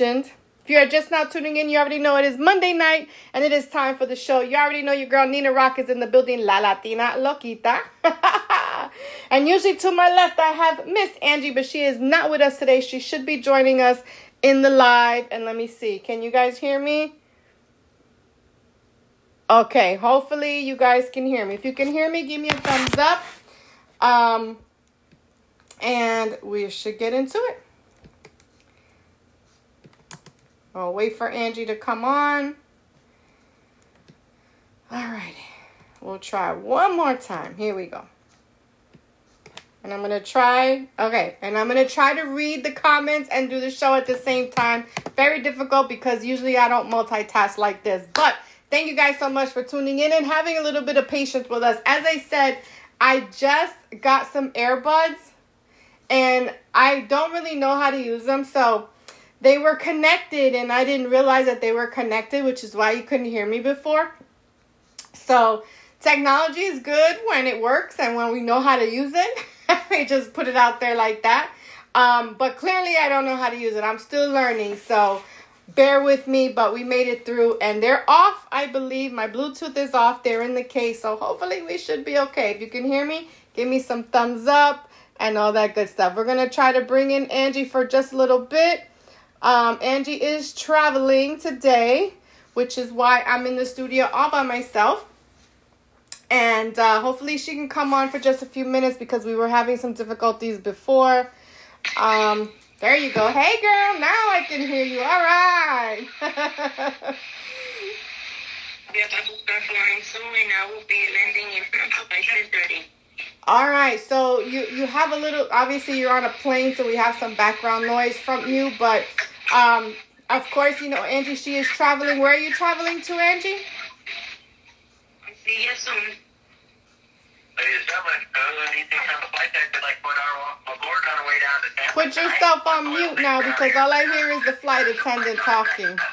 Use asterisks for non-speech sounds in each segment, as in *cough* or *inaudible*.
If you're just now tuning in, you already know it is Monday night and it is time for the show. You already know your girl Nina Rock is in the building, La Latina Loquita. *laughs* and usually to my left, I have Miss Angie, but she is not with us today. She should be joining us in the live. And let me see, can you guys hear me? Okay, hopefully you guys can hear me. If you can hear me, give me a thumbs up. Um, and we should get into it. I'll wait for Angie to come on. All right. We'll try one more time. Here we go. And I'm going to try, okay, and I'm going to try to read the comments and do the show at the same time. Very difficult because usually I don't multitask like this. But thank you guys so much for tuning in and having a little bit of patience with us. As I said, I just got some earbuds and I don't really know how to use them. So they were connected and I didn't realize that they were connected, which is why you couldn't hear me before. So technology is good when it works and when we know how to use it. *laughs* we just put it out there like that. Um, but clearly I don't know how to use it. I'm still learning. So bear with me, but we made it through and they're off, I believe. My Bluetooth is off. They're in the case. So hopefully we should be okay. If you can hear me, give me some thumbs up and all that good stuff. We're going to try to bring in Angie for just a little bit. Um, Angie is traveling today, which is why I'm in the studio all by myself. And uh, hopefully she can come on for just a few minutes because we were having some difficulties before. Um, there you go. Hey, girl. Now I can hear you. All right. *laughs* I will be landing in *laughs* by 10:30. All right, so you you have a little. Obviously, you're on a plane, so we have some background noise from you. But um, of course, you know Angie. She is traveling. Where are you traveling to, Angie? See you soon. Ladies and gentlemen, anything from the flight deck that like put our aboard on our way down to Tampa Put tonight? yourself on mute now because all I hear is the flight attendant talking. *laughs*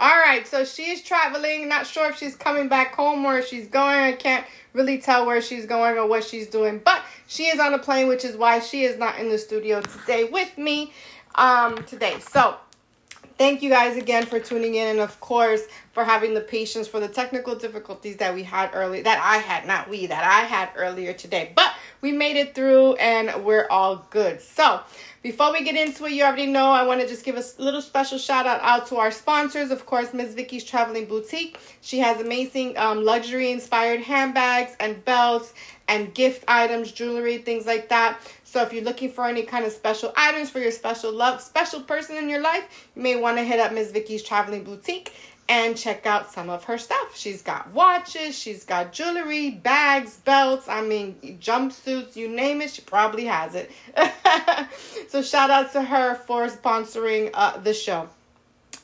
All right, so she is traveling. Not sure if she's coming back home or she's going. I can't really tell where she's going or what she's doing, but she is on a plane, which is why she is not in the studio today with me um, today. So thank you guys again for tuning in and of course for having the patience for the technical difficulties that we had earlier that i had not we that i had earlier today but we made it through and we're all good so before we get into it you already know i want to just give a little special shout out out to our sponsors. Of course miss vicky's traveling boutique. She has amazing um, luxury inspired handbags and belts and gift items jewelry things like that. So if you're looking for any kind of special items for your special love, special person in your life, you may want to hit up Miss Vicky's Traveling Boutique and check out some of her stuff. She's got watches, she's got jewelry, bags, belts, I mean, jumpsuits, you name it, she probably has it. *laughs* so shout out to her for sponsoring uh, the show.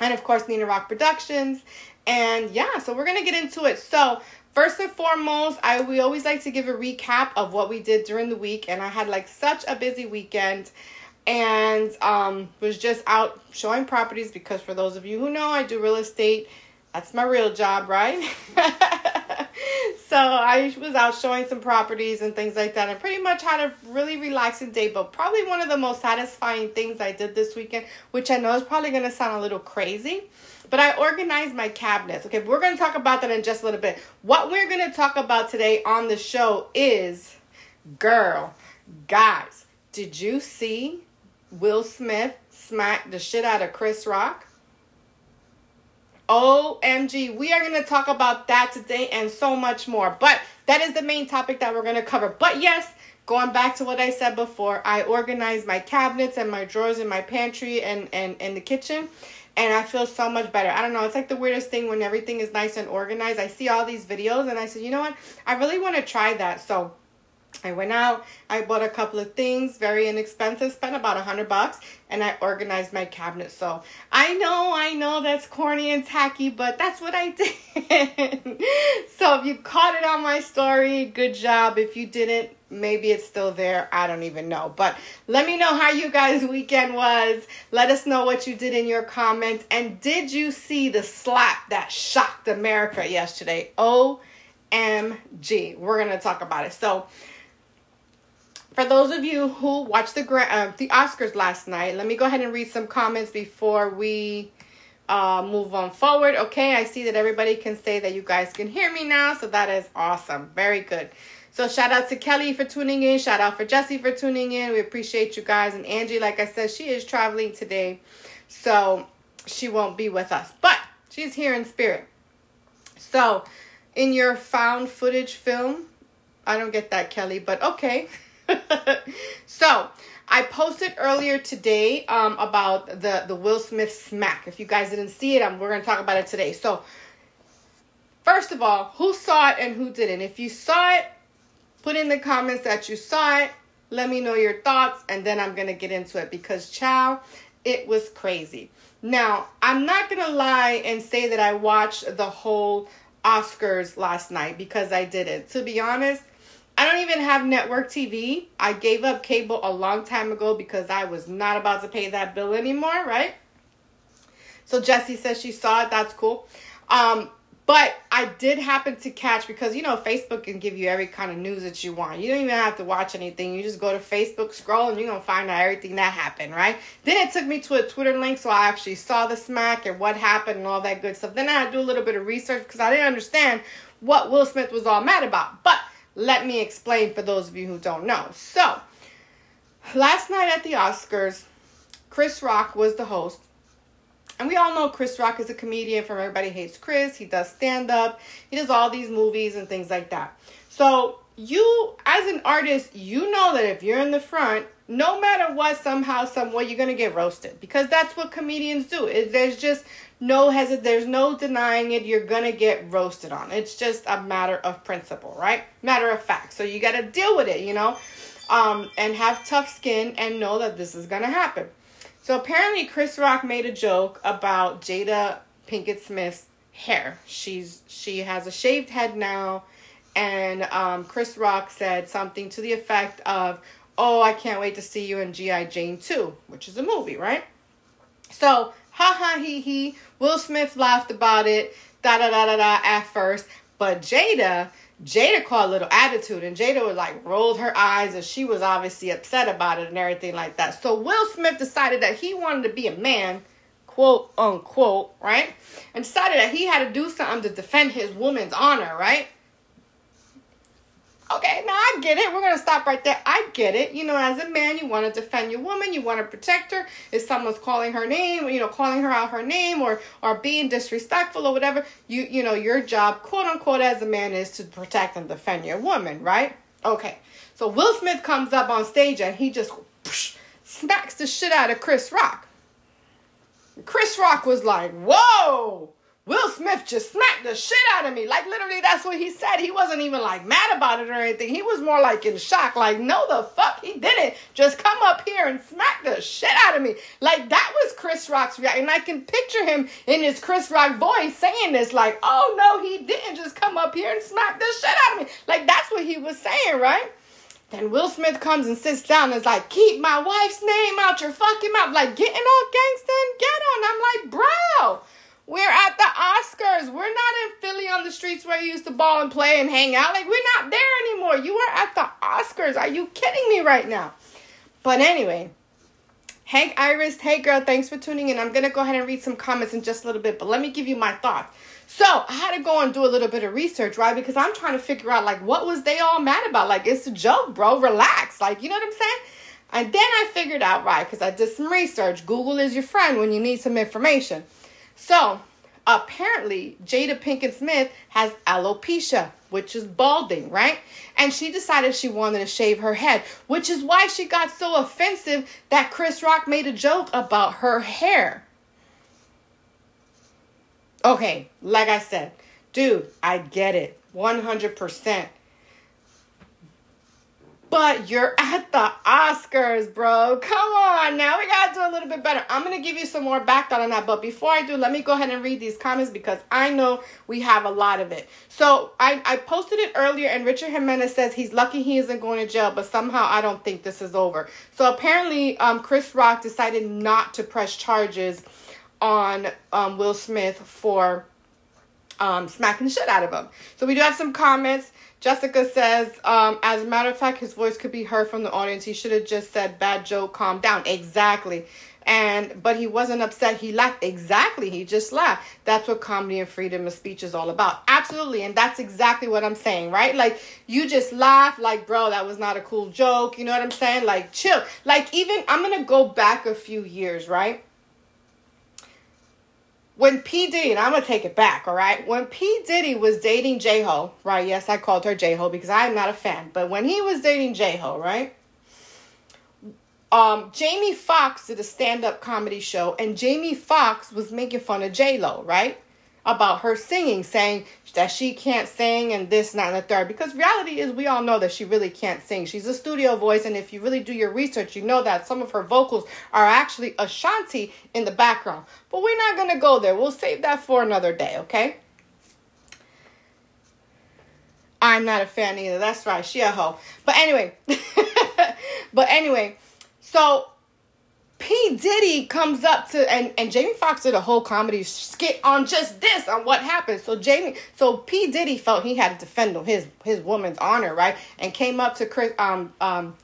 And of course, Nina Rock Productions. And yeah, so we're going to get into it. So, First and foremost, I we always like to give a recap of what we did during the week, and I had like such a busy weekend, and um, was just out showing properties because for those of you who know, I do real estate. That's my real job, right? *laughs* so I was out showing some properties and things like that, and pretty much had a really relaxing day. But probably one of the most satisfying things I did this weekend, which I know is probably gonna sound a little crazy but I organized my cabinets. Okay, we're going to talk about that in just a little bit. What we're going to talk about today on the show is girl, guys, did you see Will Smith smack the shit out of Chris Rock? OMG, we are going to talk about that today and so much more. But that is the main topic that we're going to cover. But yes, going back to what I said before, I organized my cabinets and my drawers in my pantry and, and, and the kitchen and I feel so much better. I don't know, it's like the weirdest thing when everything is nice and organized. I see all these videos and I said, you know what? I really want to try that. So I went out, I bought a couple of things, very inexpensive, spent about a hundred bucks, and I organized my cabinet. So I know, I know that's corny and tacky, but that's what I *laughs* did. so if you caught it on my story, good job. If you didn't, maybe it's still there. I don't even know. But let me know how you guys' weekend was. Let us know what you did in your comments. And did you see the slap that shocked America yesterday? OMG. We're going to talk about it. So, for those of you who watched the uh, the Oscars last night, let me go ahead and read some comments before we uh, move on forward. Okay, I see that everybody can say that you guys can hear me now, so that is awesome. Very good. So shout out to Kelly for tuning in. Shout out for Jesse for tuning in. We appreciate you guys. And Angie, like I said, she is traveling today, so she won't be with us, but she's here in spirit. So, in your found footage film, I don't get that, Kelly, but okay. *laughs* *laughs* so, I posted earlier today um, about the, the Will Smith smack. If you guys didn't see it, I'm, we're going to talk about it today. So, first of all, who saw it and who didn't? If you saw it, put in the comments that you saw it. Let me know your thoughts, and then I'm going to get into it because, chow, it was crazy. Now, I'm not going to lie and say that I watched the whole Oscars last night because I didn't. To be honest, I don't even have network TV. I gave up cable a long time ago because I was not about to pay that bill anymore, right? So Jesse says she saw it. That's cool. Um, but I did happen to catch because you know Facebook can give you every kind of news that you want. You don't even have to watch anything. You just go to Facebook, scroll, and you're gonna find out everything that happened, right? Then it took me to a Twitter link, so I actually saw the smack and what happened and all that good stuff. Then I had to do a little bit of research because I didn't understand what Will Smith was all mad about. But let me explain for those of you who don't know. So, last night at the Oscars, Chris Rock was the host. And we all know Chris Rock is a comedian from Everybody Hates Chris. He does stand up, he does all these movies and things like that. So, you, as an artist, you know that if you're in the front, no matter what, somehow, some way, you're gonna get roasted because that's what comedians do. It, there's just no hesit, there's no denying it. You're gonna get roasted on. It's just a matter of principle, right? Matter of fact. So you gotta deal with it, you know, um, and have tough skin and know that this is gonna happen. So apparently, Chris Rock made a joke about Jada Pinkett Smith's hair. She's she has a shaved head now, and um, Chris Rock said something to the effect of, "Oh, I can't wait to see you in GI Jane 2," which is a movie, right? So ha ha he he. Will Smith laughed about it, da da da da da at first, but Jada. Jada caught a little attitude and Jada was like rolled her eyes and she was obviously upset about it and everything like that. So Will Smith decided that he wanted to be a man, quote unquote, right? And decided that he had to do something to defend his woman's honor, right? Okay, now I get it. We're gonna stop right there. I get it. You know, as a man, you want to defend your woman, you want to protect her. If someone's calling her name, you know, calling her out her name or or being disrespectful or whatever, you you know, your job, quote unquote, as a man is to protect and defend your woman, right? Okay. So Will Smith comes up on stage and he just psh, smacks the shit out of Chris Rock. Chris Rock was like, "Whoa." Will Smith just smacked the shit out of me. Like literally, that's what he said. He wasn't even like mad about it or anything. He was more like in shock. Like, no, the fuck, he didn't. Just come up here and smack the shit out of me. Like that was Chris Rock's reaction. And I can picture him in his Chris Rock voice saying this, like, oh no, he didn't just come up here and smack the shit out of me. Like that's what he was saying, right? Then Will Smith comes and sits down and is like, keep my wife's name out your fucking mouth. Like getting all gangsta and. And I'm like, bro. We're at the Oscars. We're not in Philly on the streets where you used to ball and play and hang out. Like, we're not there anymore. You are at the Oscars. Are you kidding me right now? But anyway, Hank Iris, hey girl, thanks for tuning in. I'm going to go ahead and read some comments in just a little bit, but let me give you my thoughts. So, I had to go and do a little bit of research, right? Because I'm trying to figure out, like, what was they all mad about? Like, it's a joke, bro. Relax. Like, you know what I'm saying? And then I figured out, right, because I did some research. Google is your friend when you need some information. So, apparently, Jada Pinkett Smith has alopecia, which is balding, right? And she decided she wanted to shave her head, which is why she got so offensive that Chris Rock made a joke about her hair. Okay, like I said, dude, I get it 100%. But you're at the Oscars, bro. Come on now. We gotta do a little bit better. I'm gonna give you some more background on that. But before I do, let me go ahead and read these comments because I know we have a lot of it. So I, I posted it earlier, and Richard Jimenez says he's lucky he isn't going to jail, but somehow I don't think this is over. So apparently, um, Chris Rock decided not to press charges on um, Will Smith for um, smacking the shit out of him. So we do have some comments. Jessica says, um, as a matter of fact, his voice could be heard from the audience. He should have just said, "Bad joke, calm down." Exactly. And but he wasn't upset. He laughed. Exactly. He just laughed. That's what comedy and freedom of speech is all about. Absolutely. And that's exactly what I'm saying, right? Like you just laugh, like, bro, that was not a cool joke. You know what I'm saying? Like, chill. Like even I'm gonna go back a few years, right? When P. Diddy, and I'm gonna take it back, all right? When P. Diddy was dating J Ho, right? Yes, I called her J Ho because I am not a fan. But when he was dating J Ho, right? Um, Jamie Foxx did a stand-up comedy show, and Jamie Foxx was making fun of J Lo, right? About her singing, saying that she can't sing and this, that, and the third. Because reality is, we all know that she really can't sing. She's a studio voice, and if you really do your research, you know that some of her vocals are actually Ashanti in the background. But we're not gonna go there. We'll save that for another day, okay? I'm not a fan either. That's right. She a hoe. But anyway, *laughs* but anyway, so P. Diddy comes up to and, and Jamie Foxx did a whole comedy skit on just this on what happened. So Jamie so P. Diddy felt he had to defend his his woman's honor, right? And came up to Chris um um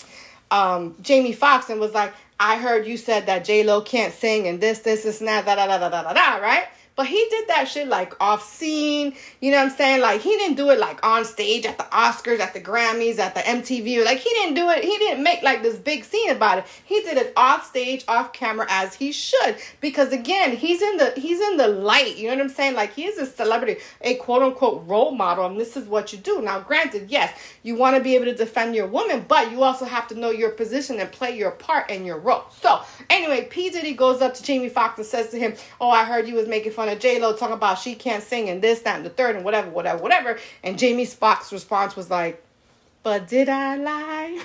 um Jamie Foxx and was like, I heard you said that J Lo can't sing and this, this, this, and that, da da da da da da da, right? But he did that shit like off scene. You know what I'm saying? Like he didn't do it like on stage at the Oscars, at the Grammys, at the MTV. Like he didn't do it. He didn't make like this big scene about it. He did it off stage, off camera as he should. Because again, he's in the he's in the light. You know what I'm saying? Like he is a celebrity, a quote unquote role model, and this is what you do. Now, granted, yes, you want to be able to defend your woman, but you also have to know your position and play your part and your role. So anyway, P. Diddy goes up to Jamie Foxx and says to him, Oh, I heard you was making fun J Lo talking about she can't sing and this, that, and the third, and whatever, whatever, whatever. And Jamie Foxx's response was like, "But did I lie?"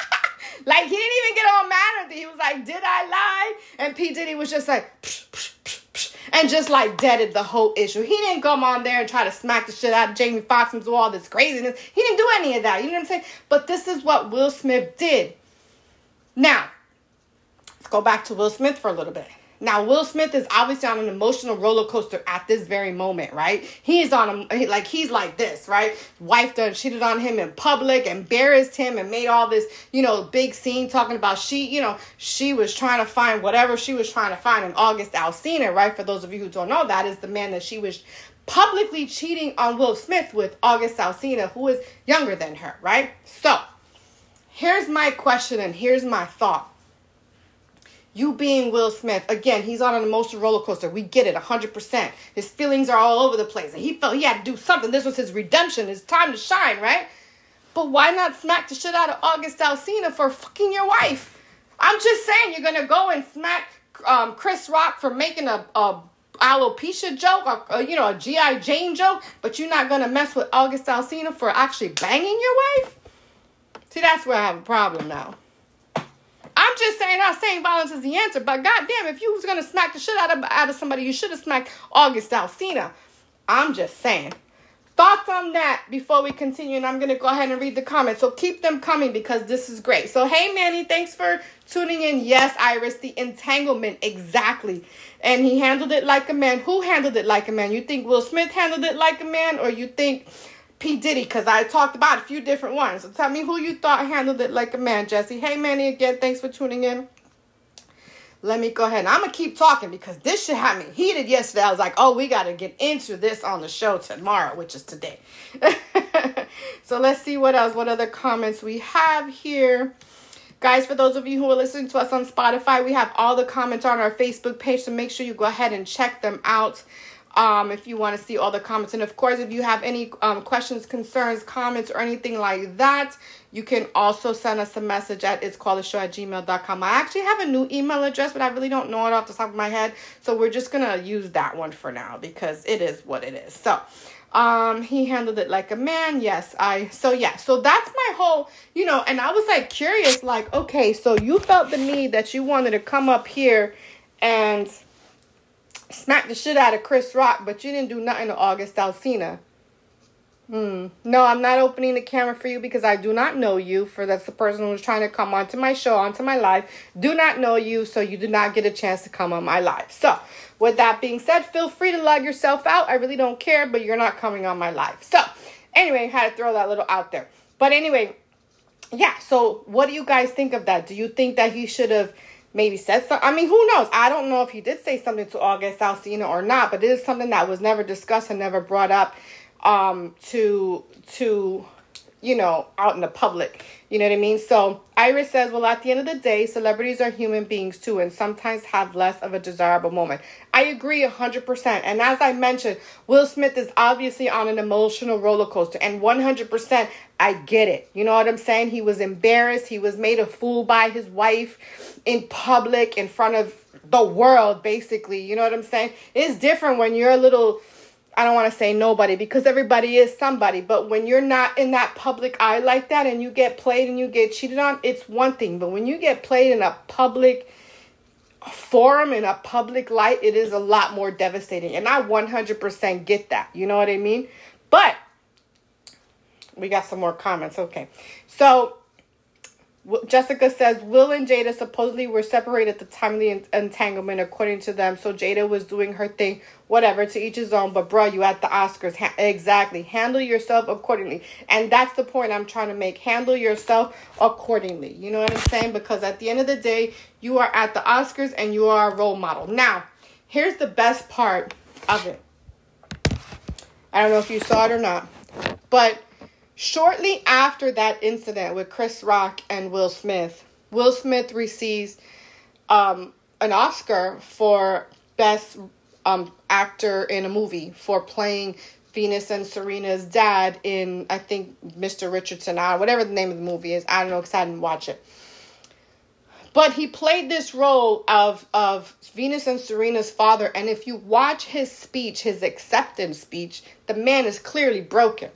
*laughs* like he didn't even get all mad at it. He was like, "Did I lie?" And P Diddy was just like, psh, psh, psh, and just like deaded the whole issue. He didn't come on there and try to smack the shit out of Jamie Foxx and do all this craziness. He didn't do any of that. You know what I'm saying? But this is what Will Smith did. Now, let's go back to Will Smith for a little bit. Now, Will Smith is obviously on an emotional roller coaster at this very moment, right? He is on a, like, he's like this, right? Wife done cheated on him in public, embarrassed him, and made all this, you know, big scene talking about she, you know, she was trying to find whatever she was trying to find in August Alsina, right? For those of you who don't know, that is the man that she was publicly cheating on Will Smith with August Alsina, who is younger than her, right? So, here's my question and here's my thought you being Will Smith, again, he's on an emotional roller coaster. We get it 100%. His feelings are all over the place. And he felt he had to do something. This was his redemption, his time to shine, right? But why not smack the shit out of August Alsina for fucking your wife? I'm just saying, you're to go and smack um, Chris Rock for making a, a alopecia joke or, or you know, a G.I. Jane joke, but you're not to mess with August Alsina for actually banging your wife? See, that's where I have a problem now. I'm just saying, not saying violence is the answer, but goddamn, if you was gonna smack the shit out of out of somebody, you should have smacked August Alsina. I'm just saying. Thoughts on that before we continue, and I'm gonna go ahead and read the comments. So keep them coming because this is great. So hey Manny, thanks for tuning in. Yes, Iris, the entanglement exactly, and he handled it like a man. Who handled it like a man? You think Will Smith handled it like a man, or you think? P. Diddy, because I talked about a few different ones. So tell me who you thought handled it like a man, Jesse. Hey, Manny, again, thanks for tuning in. Let me go ahead. And I'm going to keep talking because this shit had me heated yesterday. I was like, oh, we got to get into this on the show tomorrow, which is today. *laughs* so let's see what else, what other comments we have here. Guys, for those of you who are listening to us on Spotify, we have all the comments on our Facebook page, so make sure you go ahead and check them out um, if you want to see all the comments. And of course, if you have any um, questions, concerns, comments, or anything like that, you can also send us a message at it's called a show at gmail.com. I actually have a new email address, but I really don't know it off the top of my head. So we're just going to use that one for now because it is what it is. So, um he handled it like a man yes i so yeah so that's my whole you know and i was like curious like okay so you felt the need that you wanted to come up here and smacked the shit out of Chris Rock, but you didn't do nothing to August Alsina. Hmm. No, I'm not opening the camera for you because I do not know you. For that's the person who's trying to come onto my show, onto my live. Do not know you, so you do not get a chance to come on my live. So, with that being said, feel free to log yourself out. I really don't care, but you're not coming on my live. So, Anyway, had to throw that little out there. But anyway, yeah, so what do you guys think of that? Do you think that he should have maybe said something? I mean, who knows? I don't know if he did say something to August Alsina or not, but it is something that was never discussed and never brought up um to to you know, out in the public. You know what I mean? So Iris says, well, at the end of the day, celebrities are human beings too, and sometimes have less of a desirable moment. I agree 100%. And as I mentioned, Will Smith is obviously on an emotional roller coaster, and 100%, I get it. You know what I'm saying? He was embarrassed. He was made a fool by his wife in public, in front of the world, basically. You know what I'm saying? It's different when you're a little I don't want to say nobody because everybody is somebody, but when you're not in that public eye like that and you get played and you get cheated on, it's one thing. But when you get played in a public forum, in a public light, it is a lot more devastating. And I 100% get that. You know what I mean? But we got some more comments. Okay. So Jessica says Will and Jada supposedly were separated at the time of the entanglement, according to them. So Jada was doing her thing, whatever, to each his own. But bro, you at the Oscars, ha- exactly. Handle yourself accordingly, and that's the point I'm trying to make. Handle yourself accordingly. You know what I'm saying? Because at the end of the day, you are at the Oscars and you are a role model. Now, here's the best part of it. I don't know if you saw it or not, but Shortly after that incident with Chris Rock and Will Smith, Will Smith receives um, an Oscar for Best um, Actor in a Movie for playing Venus and Serena's dad in, I think, Mr. Richardson, uh, whatever the name of the movie is. I don't know because I didn't watch it. But he played this role of, of Venus and Serena's father. And if you watch his speech, his acceptance speech, the man is clearly broken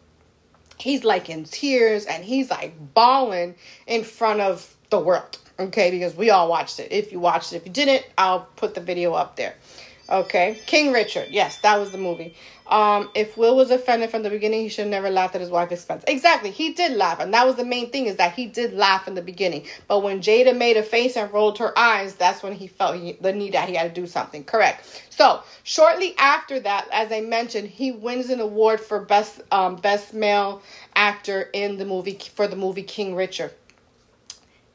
he's like in tears and he's like bawling in front of the world. Okay, because we all watched it. If you watched it, if you didn't, I'll put the video up there. Okay, King Richard. Yes, that was the movie. Um, if Will was offended from the beginning, he should never laugh at his wife's expense. Exactly, he did laugh, and that was the main thing is that he did laugh in the beginning. But when Jada made a face and rolled her eyes, that's when he felt he, the need that he had to do something. Correct. So shortly after that, as I mentioned, he wins an award for best um, best male actor in the movie for the movie King Richard.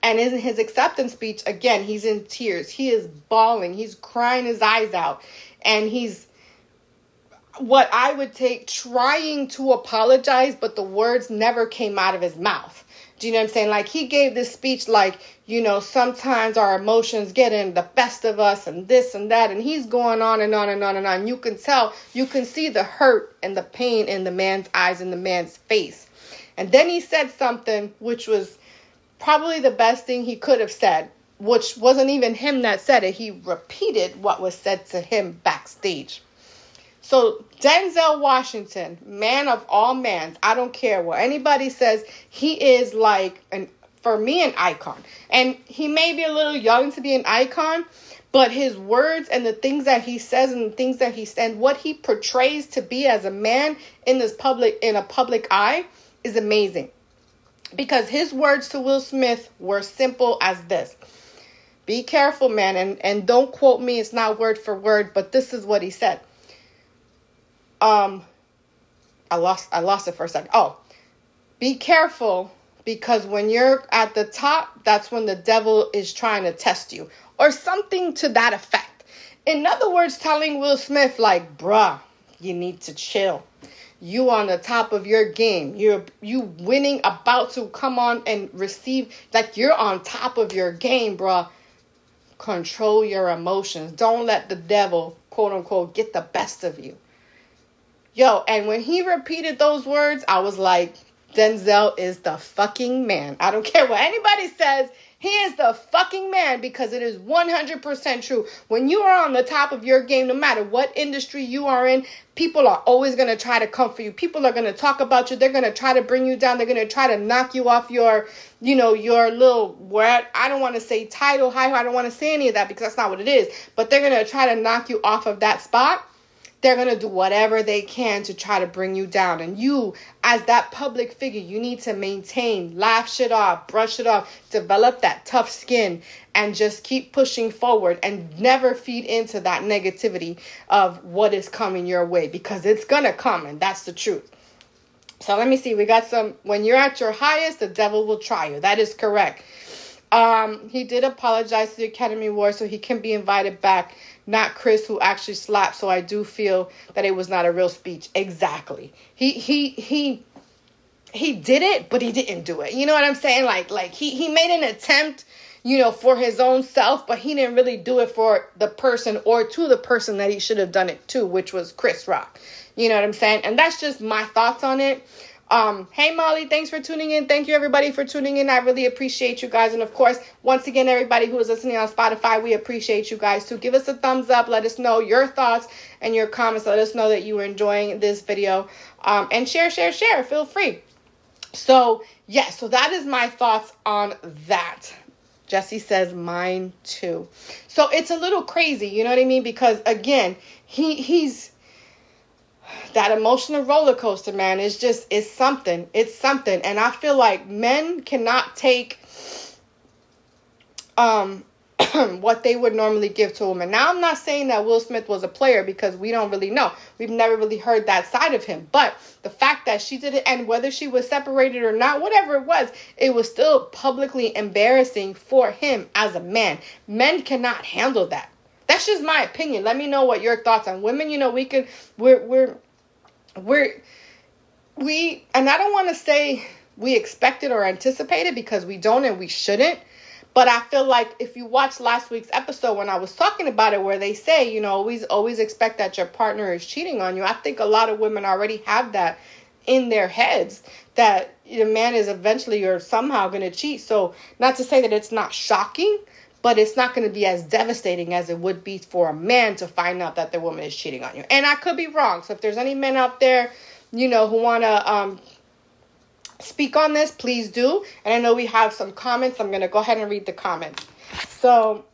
And in his acceptance speech, again, he's in tears. He is bawling. He's crying his eyes out. And he's what I would take trying to apologize, but the words never came out of his mouth. Do you know what I'm saying? Like he gave this speech like, you know, sometimes our emotions get in the best of us and this and that. And he's going on and on and on and on. You can tell, you can see the hurt and the pain in the man's eyes and the man's face. And then he said something which was probably the best thing he could have said, which wasn't even him that said it. He repeated what was said to him backstage. So Denzel Washington, man of all men, I don't care what anybody says, he is like an for me an icon. And he may be a little young to be an icon, but his words and the things that he says and the things that he and what he portrays to be as a man in this public in a public eye is amazing. Because his words to Will Smith were simple as this. Be careful, man, and, and don't quote me, it's not word for word, but this is what he said um I lost I lost it for a second. Oh, be careful because when you're at the top, that's when the devil is trying to test you, or something to that effect. In other words, telling Will Smith, like, bruh, you need to chill. You on the top of your game. You're you winning, about to come on and receive, like you're on top of your game, bruh. Control your emotions. Don't let the devil, quote unquote, get the best of you. Yo, and when he repeated those words, I was like, Denzel is the fucking man. I don't *laughs* care what anybody says. He is the fucking man because it is 100% true. When you are on the top of your game, no matter what industry you are in, people are always going to try to come for you. People are going to talk about you. They're going to try to bring you down. They're going to try to knock you off your, you know, your little, where I don't want to say title, high, I don't want to say any of that because that's not what it is. But they're going to try to knock you off of that spot they're going to do whatever they can to try to bring you down. And you, as that public figure, you need to maintain, laugh shit off, brush it off, develop that tough skin, and just keep pushing forward and never feed into that negativity of what is coming your way because it's going to come, and that's the truth. So let me see. We got some. When you're at your highest, the devil will try you. That is correct. Um, he did apologize to the Academy Award, so he can be invited back. Not Chris, who actually slapped. So I do feel that it was not a real speech. Exactly. He he he he did it, but he didn't do it. You know what I'm saying? Like like he he made an attempt, you know, for his own self, but he didn't really do it for the person or to the person that he should have done it to, which was Chris Rock. You know what I'm saying? And that's just my thoughts on it. Um, hey Molly, thanks for tuning in. Thank you everybody for tuning in. I really appreciate you guys. And of course, once again, everybody who is listening on Spotify, we appreciate you guys too. Give us a thumbs up. Let us know your thoughts and your comments. Let us know that you are enjoying this video. Um, and share, share, share. Feel free. So, yes, yeah, so that is my thoughts on that. Jesse says mine too. So it's a little crazy, you know what I mean? Because again, he he's that emotional roller coaster, man, is just it's something. It's something. And I feel like men cannot take um *clears throat* what they would normally give to a woman. Now I'm not saying that Will Smith was a player because we don't really know. We've never really heard that side of him. But the fact that she did it and whether she was separated or not, whatever it was, it was still publicly embarrassing for him as a man. Men cannot handle that. That's just my opinion. Let me know what your thoughts on women. You know, we could we're we're we're we and I don't want to say we expected or anticipated because we don't and we shouldn't. But I feel like if you watch last week's episode when I was talking about it, where they say, you know, always always expect that your partner is cheating on you. I think a lot of women already have that in their heads that the man is eventually or somehow going to cheat. So not to say that it's not shocking, but it's not going to be as devastating as it would be for a man to find out that the woman is cheating on you. And I could be wrong. So if there's any men out there, you know, who want to um, speak on this, please do. And I know we have some comments. I'm going to go ahead and read the comments. So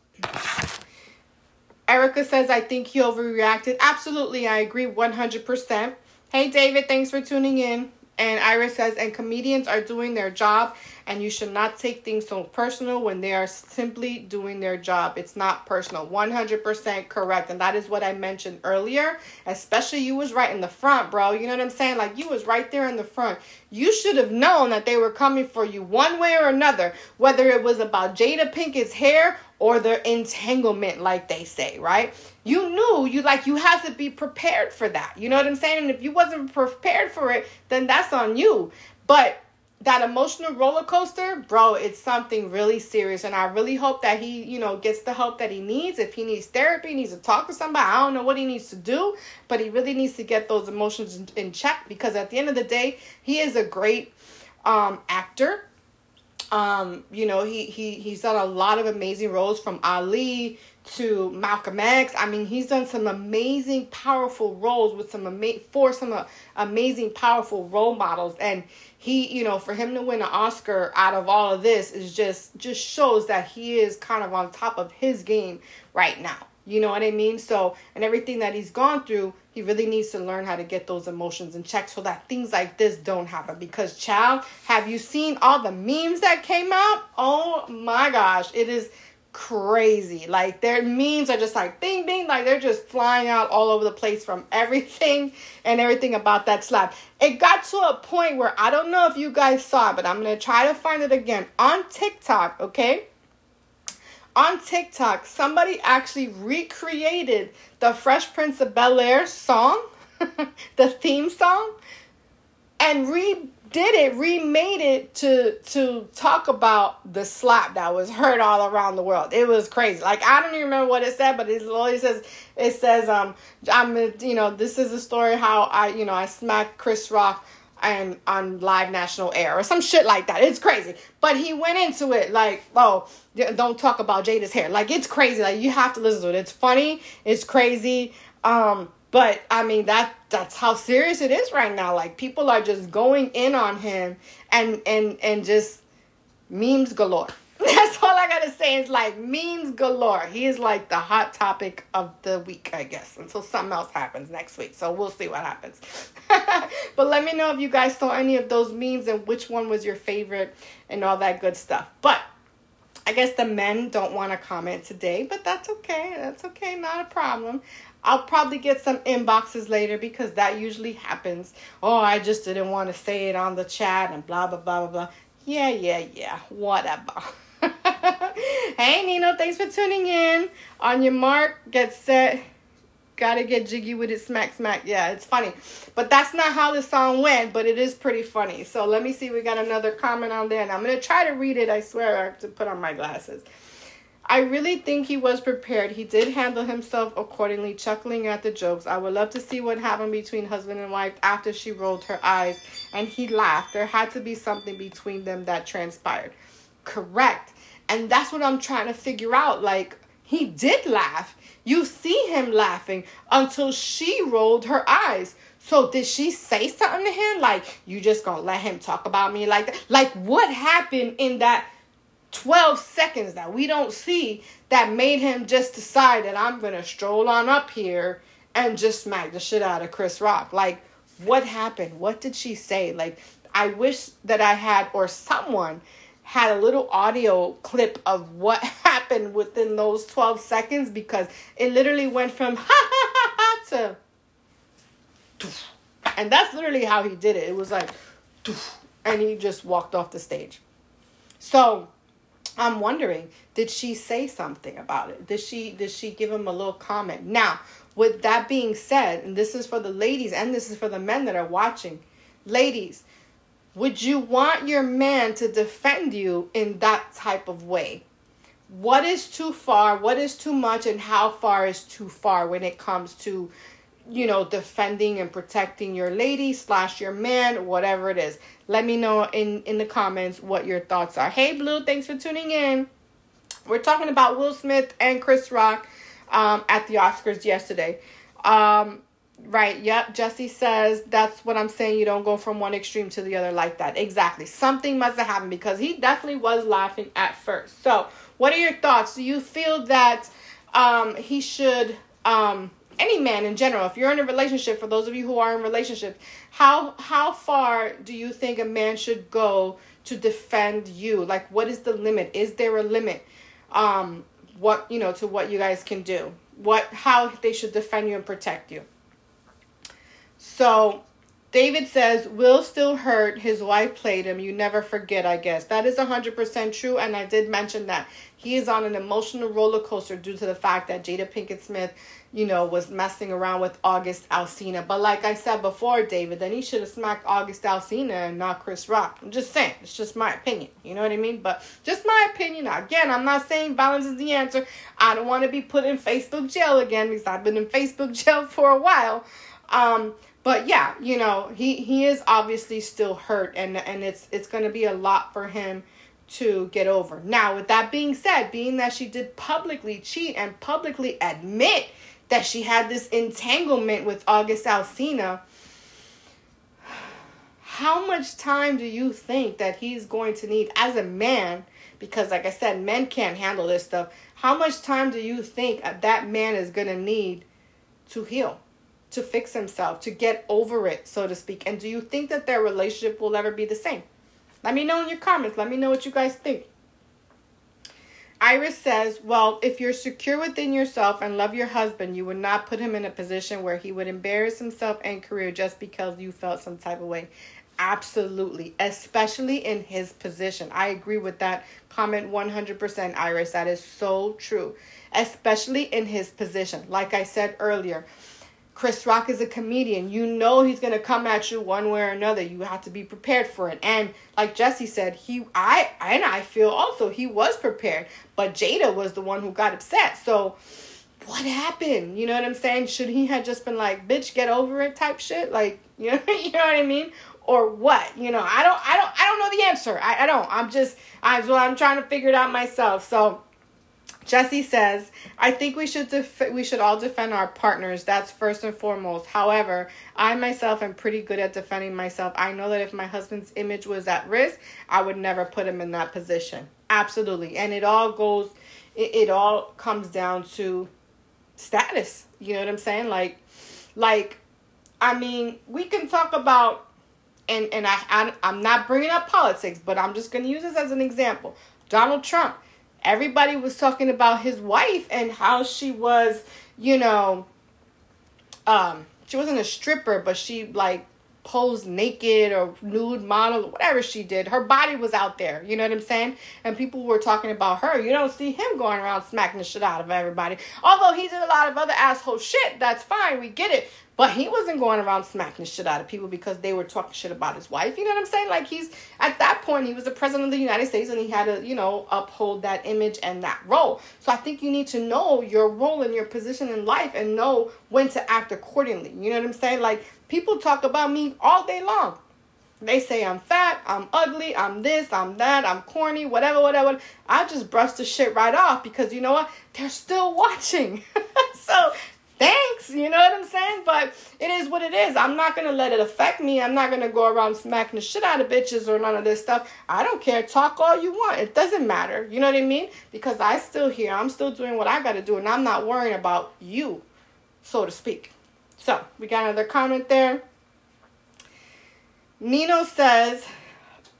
Erica says, I think he overreacted. Absolutely. I agree 100%. Hey, David, thanks for tuning in. And Iris says, and comedians are doing their job, and you should not take things so personal when they are simply doing their job. It's not personal. 100% correct. And that is what I mentioned earlier. Especially you was right in the front, bro. You know what I'm saying? Like you was right there in the front. You should have known that they were coming for you one way or another, whether it was about Jada Pinkett's hair or their entanglement, like they say, right? You knew you like you had to be prepared for that. You know what I'm saying? And if you wasn't prepared for it, then that's on you. But that emotional roller coaster, bro, it's something really serious. And I really hope that he, you know, gets the help that he needs. If he needs therapy, he needs to talk to somebody. I don't know what he needs to do, but he really needs to get those emotions in, in check because at the end of the day, he is a great um, actor um, you know, he he he's done a lot of amazing roles from Ali to Malcolm X. I mean, he's done some amazing, powerful roles with some ama- for some uh, amazing, powerful role models. And he, you know, for him to win an Oscar out of all of this is just just shows that he is kind of on top of his game right now. You know what I mean? So, and everything that he's gone through, he really needs to learn how to get those emotions in check so that things like this don't happen. Because, child, have you seen all the memes that came out? Oh my gosh, it is crazy. Like, their memes are just like bing, bing, like they're just flying out all over the place from everything and everything about that slap. It got to a point where I don't know if you guys saw it, but I'm going to try to find it again on TikTok, okay? On TikTok, somebody actually recreated the Fresh Prince of Bel Air song, *laughs* the theme song, and redid it, remade it to to talk about the slap that was heard all around the world. It was crazy. Like I don't even remember what it said, but it literally says it says um I'm you know this is a story how I you know I smacked Chris Rock and on live national air or some shit like that. It's crazy. But he went into it like, oh, don't talk about Jada's hair. Like it's crazy. Like you have to listen to it. It's funny. It's crazy. Um, but I mean that that's how serious it is right now. Like people are just going in on him and and and just memes galore. *laughs* That's all I gotta say is like memes galore. He is like the hot topic of the week, I guess, until something else happens next week. So we'll see what happens. *laughs* but let me know if you guys saw any of those memes and which one was your favorite and all that good stuff. But I guess the men don't want to comment today, but that's okay. That's okay. Not a problem. I'll probably get some inboxes later because that usually happens. Oh, I just didn't want to say it on the chat and blah, blah, blah, blah, blah. Yeah, yeah, yeah. Whatever. *laughs* hey, Nino, thanks for tuning in. On your mark, get set. Gotta get jiggy with it, smack, smack. Yeah, it's funny. But that's not how the song went, but it is pretty funny. So let me see. We got another comment on there, and I'm gonna try to read it. I swear I have to put on my glasses. I really think he was prepared. He did handle himself accordingly, chuckling at the jokes. I would love to see what happened between husband and wife after she rolled her eyes and he laughed. There had to be something between them that transpired. Correct. And that's what I'm trying to figure out. Like, he did laugh. You see him laughing until she rolled her eyes. So did she say something to him? Like, you just gonna let him talk about me like that? Like, what happened in that 12 seconds that we don't see that made him just decide that I'm gonna stroll on up here and just smack the shit out of Chris Rock? Like, what happened? What did she say? Like, I wish that I had, or someone had a little audio clip of what happened *laughs* within those 12 seconds because it literally went from ha ha ha ha to and that's literally how he did it. It was like and he just walked off the stage. So I'm wondering, did she say something about it? Did she did she give him a little comment? Now, with that being said, and this is for the ladies and this is for the men that are watching. Ladies, would you want your man to defend you in that type of way? What is too far? What is too much? And how far is too far when it comes to, you know, defending and protecting your lady slash your man, whatever it is? Let me know in, in the comments what your thoughts are. Hey, Blue, thanks for tuning in. We're talking about Will Smith and Chris Rock um, at the Oscars yesterday. Um, Right. Yep. Jesse says that's what I'm saying. You don't go from one extreme to the other like that. Exactly. Something must have happened because he definitely was laughing at first. So, what are your thoughts? Do you feel that um, he should, um, any man in general, if you're in a relationship, for those of you who are in relationships, how how far do you think a man should go to defend you? Like, what is the limit? Is there a limit? Um, what you know to what you guys can do? What how they should defend you and protect you? So David says, Will still hurt. His wife played him. You never forget, I guess. That is 100% true. And I did mention that he is on an emotional roller coaster due to the fact that Jada Pinkett Smith, you know, was messing around with August Alsina. But like I said before, David, then he should have smacked August Alsina and not Chris Rock. I'm just saying. It's just my opinion. You know what I mean? But just my opinion. Again, I'm not saying violence is the answer. I don't want to be put in Facebook jail again because I've been in Facebook *laughs* jail for a while. Um, but yeah, you know, he he is obviously still hurt and and it's it's going to be a lot for him to get over. Now, with that being said, being that she did publicly cheat and publicly admit that she had this entanglement with August Alsina, how much time do you think that he's going to need as a man? Because, like I said, men can't handle this stuff. How much time do you think that man is going to need to heal? To fix himself, to get over it, so to speak? And do you think that their relationship will ever be the same? Let me know in your comments. Let me know what you guys think. Iris says, Well, if you're secure within yourself and love your husband, you would not put him in a position where he would embarrass himself and career just because you felt some type of way. Absolutely, especially in his position. I agree with that comment 100%, Iris. That is so true, especially in his position. Like I said earlier, Chris Rock is a comedian. You know he's gonna come at you one way or another. You have to be prepared for it. And like Jesse said, he I and I feel also he was prepared, but Jada was the one who got upset. So what happened? You know what I'm saying? Should he have just been like, "Bitch, get over it" type shit? Like, *laughs* you know, you know what I mean? Or what? You know, I don't, I don't, I don't know the answer. I, I don't. I'm just, I'm, well, I'm trying to figure it out myself. So Jesse says, "I think we should def- we should all defend our partners. That's first and foremost. However, I myself am pretty good at defending myself. I know that if my husband's image was at risk, I would never put him in that position. Absolutely. And it all goes it, it all comes down to status. You know what I'm saying? Like like I mean, we can talk about and and I, I I'm not bringing up politics, but I'm just going to use this as an example. Donald Trump everybody was talking about his wife and how she was, you know, um, she wasn't a stripper, but she like posed naked or nude model, whatever she did. Her body was out there. You know what I'm saying? And people were talking about her. You don't see him going around smacking the shit out of everybody. Although he did a lot of other asshole shit, that's fine. We get it. But he wasn't going around smacking the shit out of people because they were talking shit about his wife. You know what I'm saying? Like he's at that point, he was the president of the United States and he had to, you know, uphold that image and that role. So I think you need to know your role and your position in life and know when to act accordingly. You know what I'm saying? Like people talk about me all day long. They say I'm fat, I'm ugly, I'm this, I'm that, I'm corny, whatever, whatever. I just brush the shit right off because you know what? They're still *laughs* watching. *laughs* so thanks, you know what I'm saying? But it is what it is. I'm not gonna let it affect me. I'm not gonna go around smacking the shit out of bitches or none of this stuff. I don't care. Talk all you want. It doesn't matter. You know what I mean? Because I still here. I'm still doing what I gotta do, and I'm not worrying about you, so to speak. So we got another comment there. Nino says,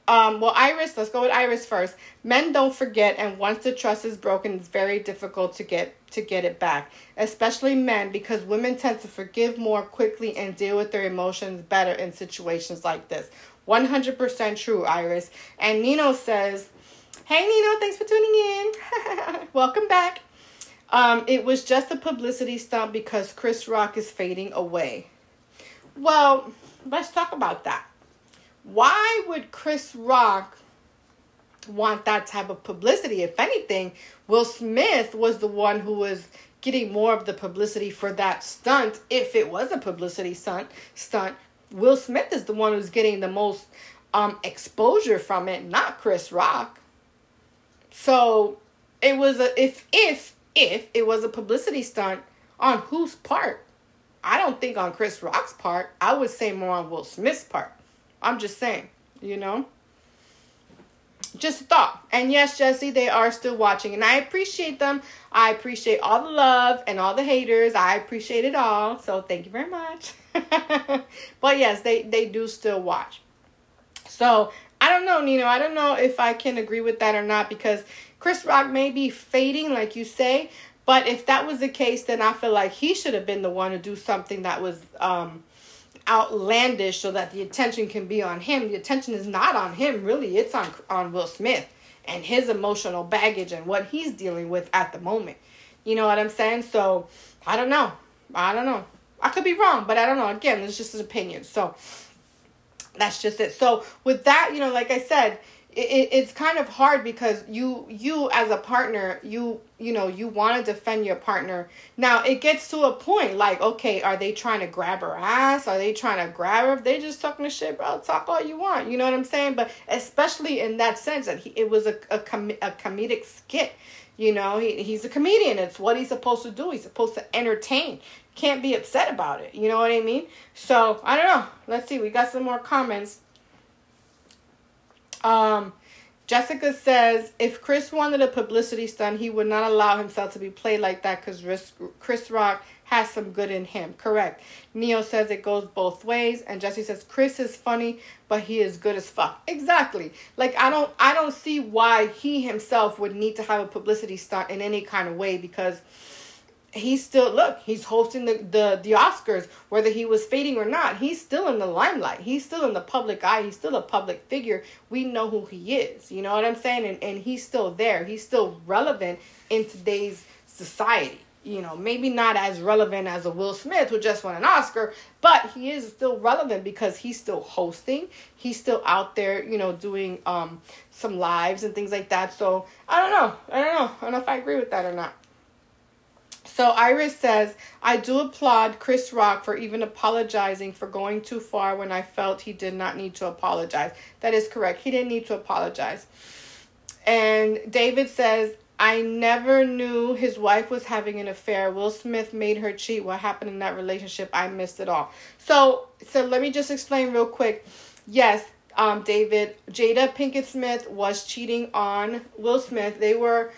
um, well, Iris, let's go with Iris first. Men don't forget, and once the trust is broken, it's very difficult to get to get it back. Especially men, because women tend to forgive more quickly and deal with their emotions better in situations like this. 100% true, Iris. And Nino says, Hey Nino, thanks for tuning in. *laughs* Welcome back. Um, it was just a publicity stunt because Chris Rock is fading away. Well, let's talk about that. Why would Chris Rock want that type of publicity? If anything, Will Smith was the one who was getting more of the publicity for that stunt. If it was a publicity stunt, stunt, Will Smith is the one who's getting the most um, exposure from it, not Chris Rock. So it was a if if if it was a publicity stunt on whose part? I don't think on Chris Rock's part. I would say more on Will Smith's part. I'm just saying, you know? Just a thought. And yes, Jesse, they are still watching. And I appreciate them. I appreciate all the love and all the haters. I appreciate it all. So thank you very much. *laughs* but yes, they, they do still watch. So I don't know, Nino. I don't know if I can agree with that or not because Chris Rock may be fading, like you say. But if that was the case, then I feel like he should have been the one to do something that was um, outlandish so that the attention can be on him. The attention is not on him, really. It's on on Will Smith and his emotional baggage and what he's dealing with at the moment. You know what I'm saying? So, I don't know. I don't know. I could be wrong, but I don't know. Again, it's just an opinion. So, that's just it. So, with that, you know, like I said, it, it's kind of hard because you you as a partner you you know you want to defend your partner. Now it gets to a point like okay are they trying to grab her ass? Are they trying to grab her? They just talking shit bro talk all you want you know what i'm saying? But especially in that sense that he, it was a, a, com- a comedic skit you know? He, he's a comedian. It's what he's supposed to do. He's supposed to entertain. Can't be upset about it you know what i mean? So i don't know. Let's see. We got some more comments um, Jessica says if Chris wanted a publicity stunt, he would not allow himself to be played like that because Chris Rock has some good in him. Correct. Neo says it goes both ways, and Jesse says Chris is funny, but he is good as fuck. Exactly. Like I don't, I don't see why he himself would need to have a publicity stunt in any kind of way because he's still look he's hosting the, the the oscars whether he was fading or not. He's still in the limelight. He's still in the public eye. He's still a public figure. We know who he is. You know what i'm saying? And, and he's still there. He's still relevant in today's society. You know maybe not as relevant as a will smith who just won an oscar but he is still relevant because he's still hosting. He's still out there you know doing um some lives and things like that. So i don't know. I don't know. I don't know if i agree with that or not so Iris says, I do applaud Chris Rock for even apologizing for going too far when I felt he did not need to apologize. That is correct. He didn't need to apologize. And David says, I never knew his wife was having an affair. Will Smith made her cheat. What happened in that relationship? I missed it all. So, so let me just explain real quick. Yes, um, David, Jada Pinkett Smith was cheating on Will Smith. They were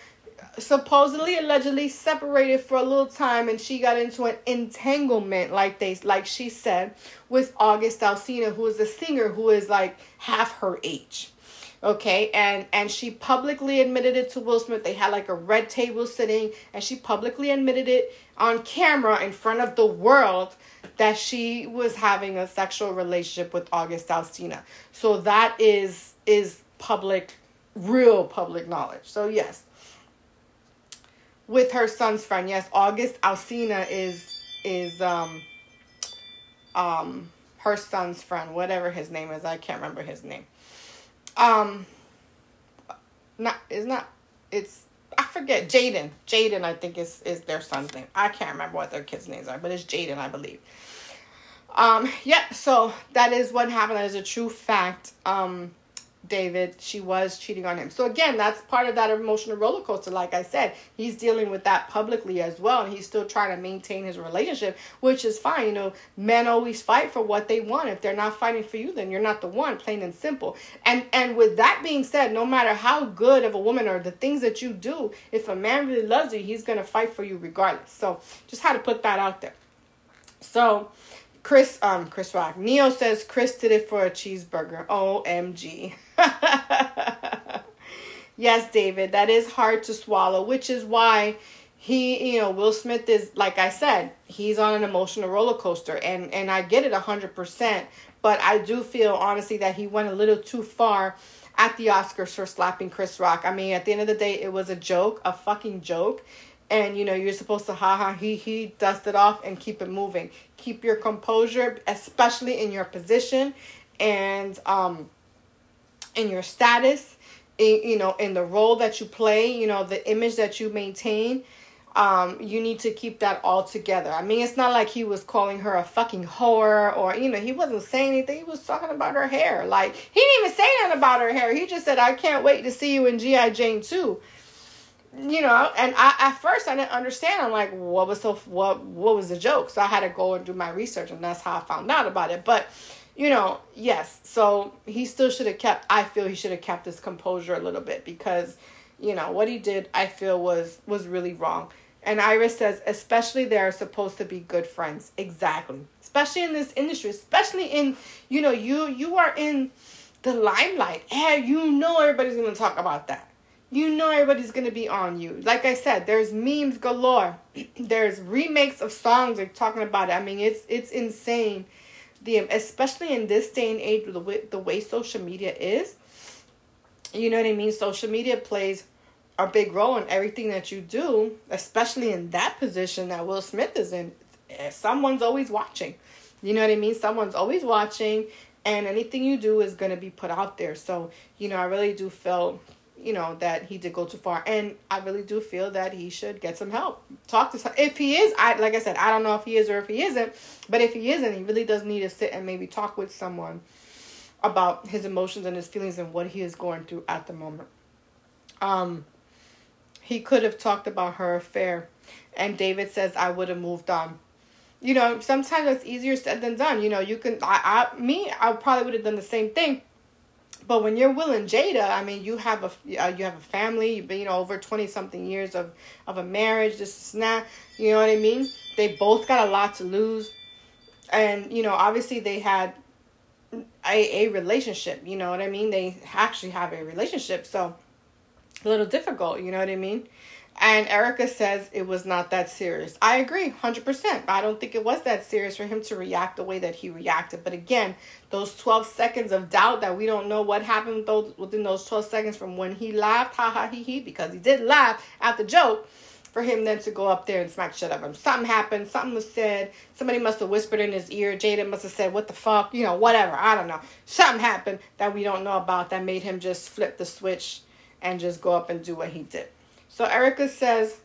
supposedly allegedly separated for a little time and she got into an entanglement like they like she said with August Alsina who is a singer who is like half her age. Okay, and and she publicly admitted it to Will Smith. They had like a red table sitting, and she publicly admitted it on camera in front of the world that she was having a sexual relationship with August Alsina. So that is is public, real public knowledge. So yes, with her son's friend, yes, August Alsina is is um um her son's friend, whatever his name is. I can't remember his name. Um, not it's not it's I forget Jaden. Jaden, I think is is their son's name. I can't remember what their kids' names are, but it's Jaden, I believe. Um, yeah, so that is what happened. That is a true fact. Um, David, she was cheating on him. So again, that's part of that emotional roller coaster. Like I said, he's dealing with that publicly as well, and he's still trying to maintain his relationship, which is fine. You know, men always fight for what they want. If they're not fighting for you, then you're not the one, plain and simple. And and with that being said, no matter how good of a woman or the things that you do, if a man really loves you, he's gonna fight for you regardless. So just had to put that out there. So Chris, um, Chris Rock. Neo says Chris did it for a cheeseburger. OMG. *laughs* yes, David, that is hard to swallow, which is why he, you know, Will Smith is like I said, he's on an emotional roller coaster, and and I get it hundred percent, but I do feel honestly that he went a little too far at the Oscars for slapping Chris Rock. I mean, at the end of the day, it was a joke, a fucking joke and you know you're supposed to ha ha he he dust it off and keep it moving keep your composure especially in your position and um in your status in, you know in the role that you play you know the image that you maintain um, you need to keep that all together. I mean, it's not like he was calling her a fucking whore or, you know, he wasn't saying anything. He was talking about her hair. Like, he didn't even say nothing about her hair. He just said, I can't wait to see you in G.I. Jane 2 you know, and I at first I didn't understand. I'm like, what was so what what was the joke? So I had to go and do my research, and that's how I found out about it. But you know, yes. So he still should have kept. I feel he should have kept his composure a little bit because, you know, what he did I feel was was really wrong. And Iris says, especially they're supposed to be good friends. Exactly. Especially in this industry, especially in you know you you are in the limelight, and you know everybody's gonna talk about that you know everybody's gonna be on you. Like I said, there's memes galore. *clears throat* there's remakes of songs they're talking about it. I mean, it's it's insane. The especially in this day and age, the way the way social media is. You know what I mean? Social media plays a big role in everything that you do, especially in that position that Will Smith is in. Eh, someone's always watching. You know what I mean? Someone's always watching, and anything you do is going to be put out there. So, you know, I really do feel you know that he did go too far. And i really do feel that he should get some help. Talk to some if he is i like i said i don't know if he is or if he isn't but if he isn't he really does need to sit and maybe talk with someone about his emotions and his feelings and what he is going through at the moment. Um he could have talked about her affair and david says i would have moved on. You know sometimes it's easier said than done. You know you can i, I me i probably would have done the same thing but when you're Will and Jada, I mean, you have a uh, you have a family. You've been you know over twenty something years of of a marriage. This is not, you know what I mean. They both got a lot to lose, and you know obviously they had a a relationship. You know what I mean. They actually have a relationship, so a little difficult. You know what I mean. And Erica says it was not that serious. I agree, 100%. I don't think it was that serious for him to react the way that he reacted. But again, those 12 seconds of doubt that we don't know what happened those, within those 12 seconds from when he laughed, ha ha he he, because he did laugh at the joke, for him then to go up there and smack shit of him. Something happened, something was said, somebody must have whispered in his ear, Jada must have said, what the fuck, you know, whatever, I don't know. Something happened that we don't know about that made him just flip the switch and just go up and do what he did. So Erica says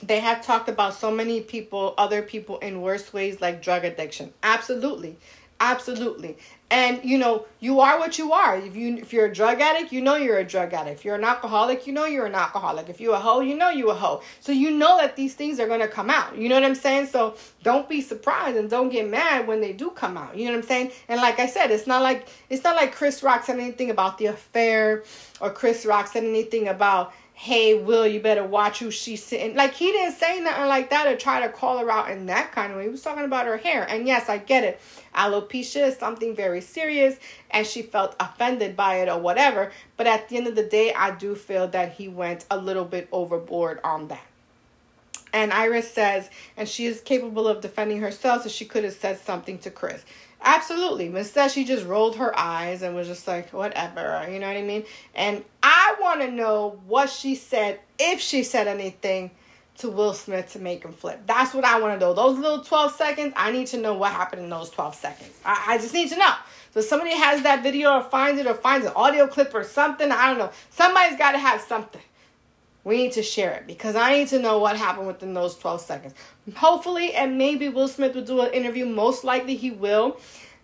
they have talked about so many people, other people in worse ways like drug addiction. Absolutely. Absolutely. And you know, you are what you are. If you if you're a drug addict, you know you're a drug addict. If you're an alcoholic, you know you're an alcoholic. If you're a hoe, you know you're a hoe. So you know that these things are gonna come out. You know what I'm saying? So don't be surprised and don't get mad when they do come out. You know what I'm saying? And like I said, it's not like it's not like Chris Rock said anything about the affair or Chris Rock said anything about hey, Will, you better watch who she's sitting. Like, he didn't say nothing like that or try to call her out in that kind of way. He was talking about her hair. And yes, I get it. Alopecia is something very serious, and she felt offended by it or whatever. But at the end of the day, I do feel that he went a little bit overboard on that. And Iris says, and she is capable of defending herself, so she could have said something to Chris. Absolutely. Instead, she just rolled her eyes and was just like, whatever. You know what I mean? And I want to know what she said, if she said anything to Will Smith to make him flip. That's what I want to know. Those little 12 seconds, I need to know what happened in those 12 seconds. I, I just need to know. So somebody has that video or finds it or finds an audio clip or something. I don't know. Somebody's got to have something. We need to share it because I need to know what happened within those 12 seconds. Hopefully, and maybe Will Smith will do an interview. Most likely he will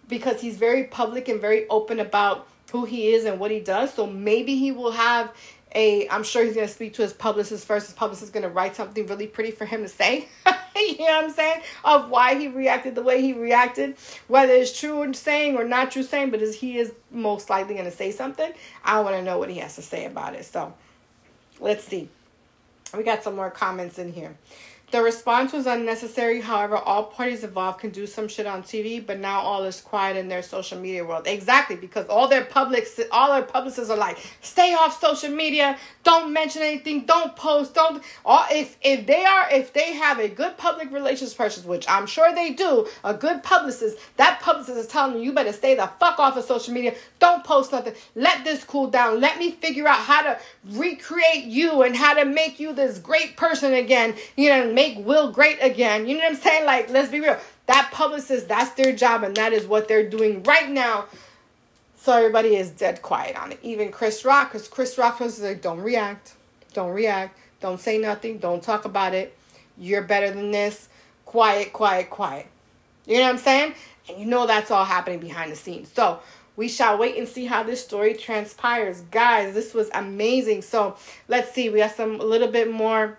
because he's very public and very open about who he is and what he does. So maybe he will have a I'm sure he's gonna speak to his publicist first. His publicist is gonna write something really pretty for him to say. *laughs* you know what I'm saying? Of why he reacted the way he reacted. Whether it's true and saying or not true saying, but he is most likely gonna say something. I wanna know what he has to say about it. So let's see. We got some more comments in here. The response was unnecessary. However, all parties involved can do some shit on TV, but now all is quiet in their social media world. Exactly, because all their publics, all their publicists are like, stay off social media, don't mention anything, don't post, don't. All if if they are if they have a good public relations person, which I'm sure they do, a good publicist, that publicist is telling you you better stay the fuck off of social media, don't post nothing, let this cool down, let me figure out how to recreate you and how to make you this great person again, you know make Will great again. You know what I'm saying? Like, let's be real. That publicist, that's their job, and that is what they're doing right now. So everybody is dead quiet on it. Even Chris Rock, because Chris Rock was like, don't react. Don't react. Don't say nothing. Don't talk about it. You're better than this. Quiet, quiet, quiet. You know what I'm saying? And you know that's all happening behind the scenes. So we shall wait and see how this story transpires. Guys, this was amazing. So let's see. We have some a little bit more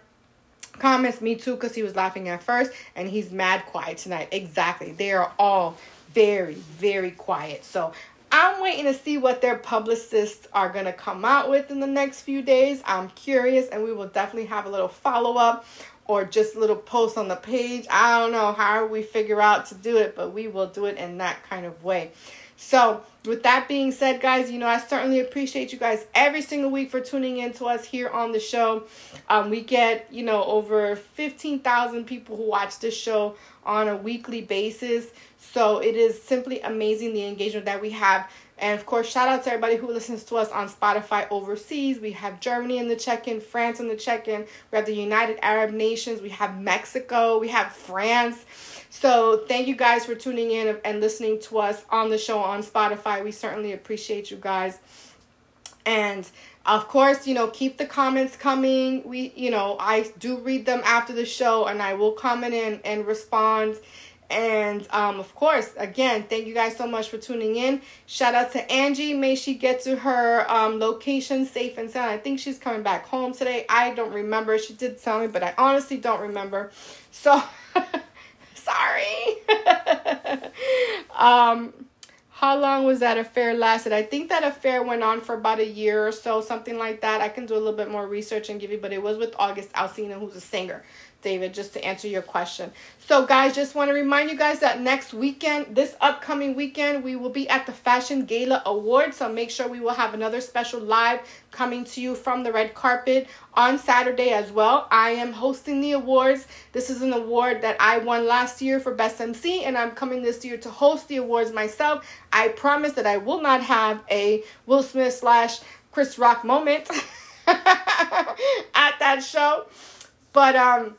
comments. Me too, because he was laughing at first, and he's mad quiet tonight. Exactly. They are all very, very quiet. So I'm waiting to see what their publicists are going to come out with in the next few days. I'm curious, and we will definitely have a little follow up or just little post on the page. I don't know how we figure out to do it, but we will do it in that kind of way. So, with that being said, guys, you know, I certainly appreciate you guys every single week for tuning in to us here on the show. Um, we get, you know, over 15,000 people who watch this show on a weekly basis. So, it is simply amazing the engagement that we have. And of course, shout out to everybody who listens to us on Spotify overseas. We have Germany in the check in, France in the check in, we have the United Arab Nations, we have Mexico, we have France. So thank you guys for tuning in and listening to us on the show on Spotify. We certainly appreciate you guys. And of course, you know, keep the comments coming. We, you know, I do read them after the show and I will comment in and respond. And um, of course, again, thank you guys so much for tuning in. Shout out to Angie. May she get to her um, location safe and sound. I think she's coming back home today. I don't remember. She did tell me, but I honestly don't remember. So *laughs* sorry. *laughs* um, how long was that affair lasted? I think that affair went on for about a year or so, something like that. I can do a little bit more research and give you, but it was with August Alsina, who's a singer. David, just to answer your question. So, guys, just want to remind you guys that next weekend, this upcoming weekend, we will be at the Fashion Gala Awards. So, make sure we will have another special live coming to you from the red carpet on Saturday as well. I am hosting the awards. This is an award that I won last year for Best MC, and I'm coming this year to host the awards myself. I promise that I will not have a Will Smith slash Chris Rock moment *laughs* at that show. But, um,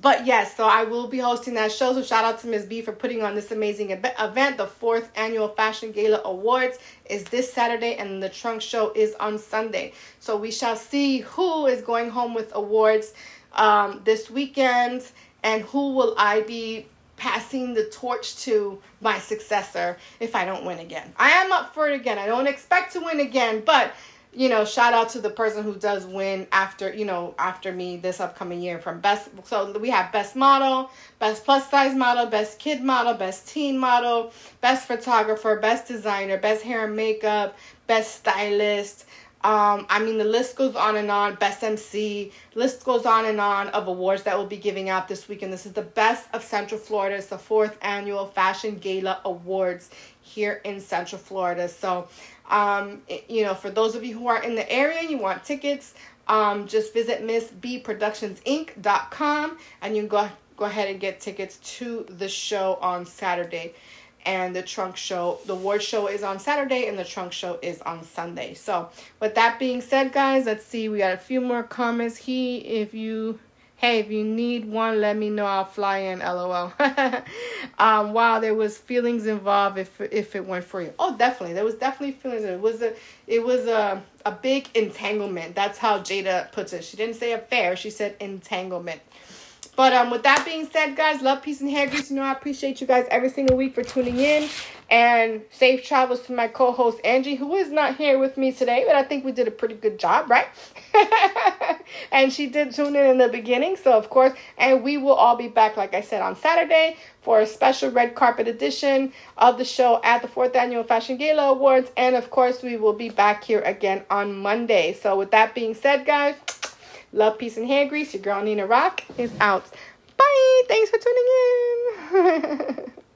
but yes, so I will be hosting that show. So shout out to Ms. B for putting on this amazing event. The fourth annual Fashion Gala Awards is this Saturday, and the trunk show is on Sunday. So we shall see who is going home with awards um, this weekend, and who will I be passing the torch to my successor if I don't win again. I am up for it again. I don't expect to win again, but you know, shout out to the person who does win after, you know, after me this upcoming year from best. So we have best model, best plus size model, best kid model, best teen model, best photographer, best designer, best hair and makeup, best stylist, Um, I mean, the list goes on and on. Best MC, list goes on and on of awards that we'll be giving out this weekend. This is the best of Central Florida. It's the fourth annual Fashion Gala Awards here in Central Florida. So, um, you know, for those of you who are in the area, and you want tickets, um, just visit MissBProductionsinc.com and you can go go ahead and get tickets to the show on Saturday. And the trunk show, the award show is on Saturday, and the trunk show is on Sunday. So, with that being said, guys, let's see. We got a few more comments. He, if you, hey, if you need one, let me know. I'll fly in. LOL. *laughs* um, wow, there was feelings involved. If if it went for you, oh, definitely, there was definitely feelings. It was a, it was a a big entanglement. That's how Jada puts it. She didn't say affair. She said entanglement. But um, with that being said, guys, love, peace, and hair grease. You know, I appreciate you guys every single week for tuning in. And safe travels to my co host, Angie, who is not here with me today, but I think we did a pretty good job, right? *laughs* and she did tune in in the beginning. So, of course, and we will all be back, like I said, on Saturday for a special red carpet edition of the show at the fourth annual Fashion Gala Awards. And, of course, we will be back here again on Monday. So, with that being said, guys, Love, peace, and hair grease. Your girl Nina Rock is out. Bye. Thanks for tuning in. *laughs*